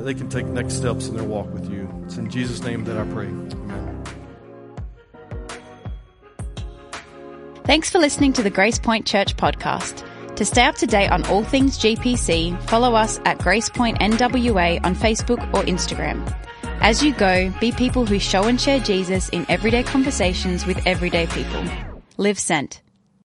that they can take next steps in their walk with you. It's in Jesus' name that I pray. Amen. Thanks for listening to the Grace Point Church podcast. To stay up to date on all things GPC, follow us at Grace Point NWA on Facebook or Instagram. As you go, be people who show and share Jesus in everyday conversations with everyday people. Live sent.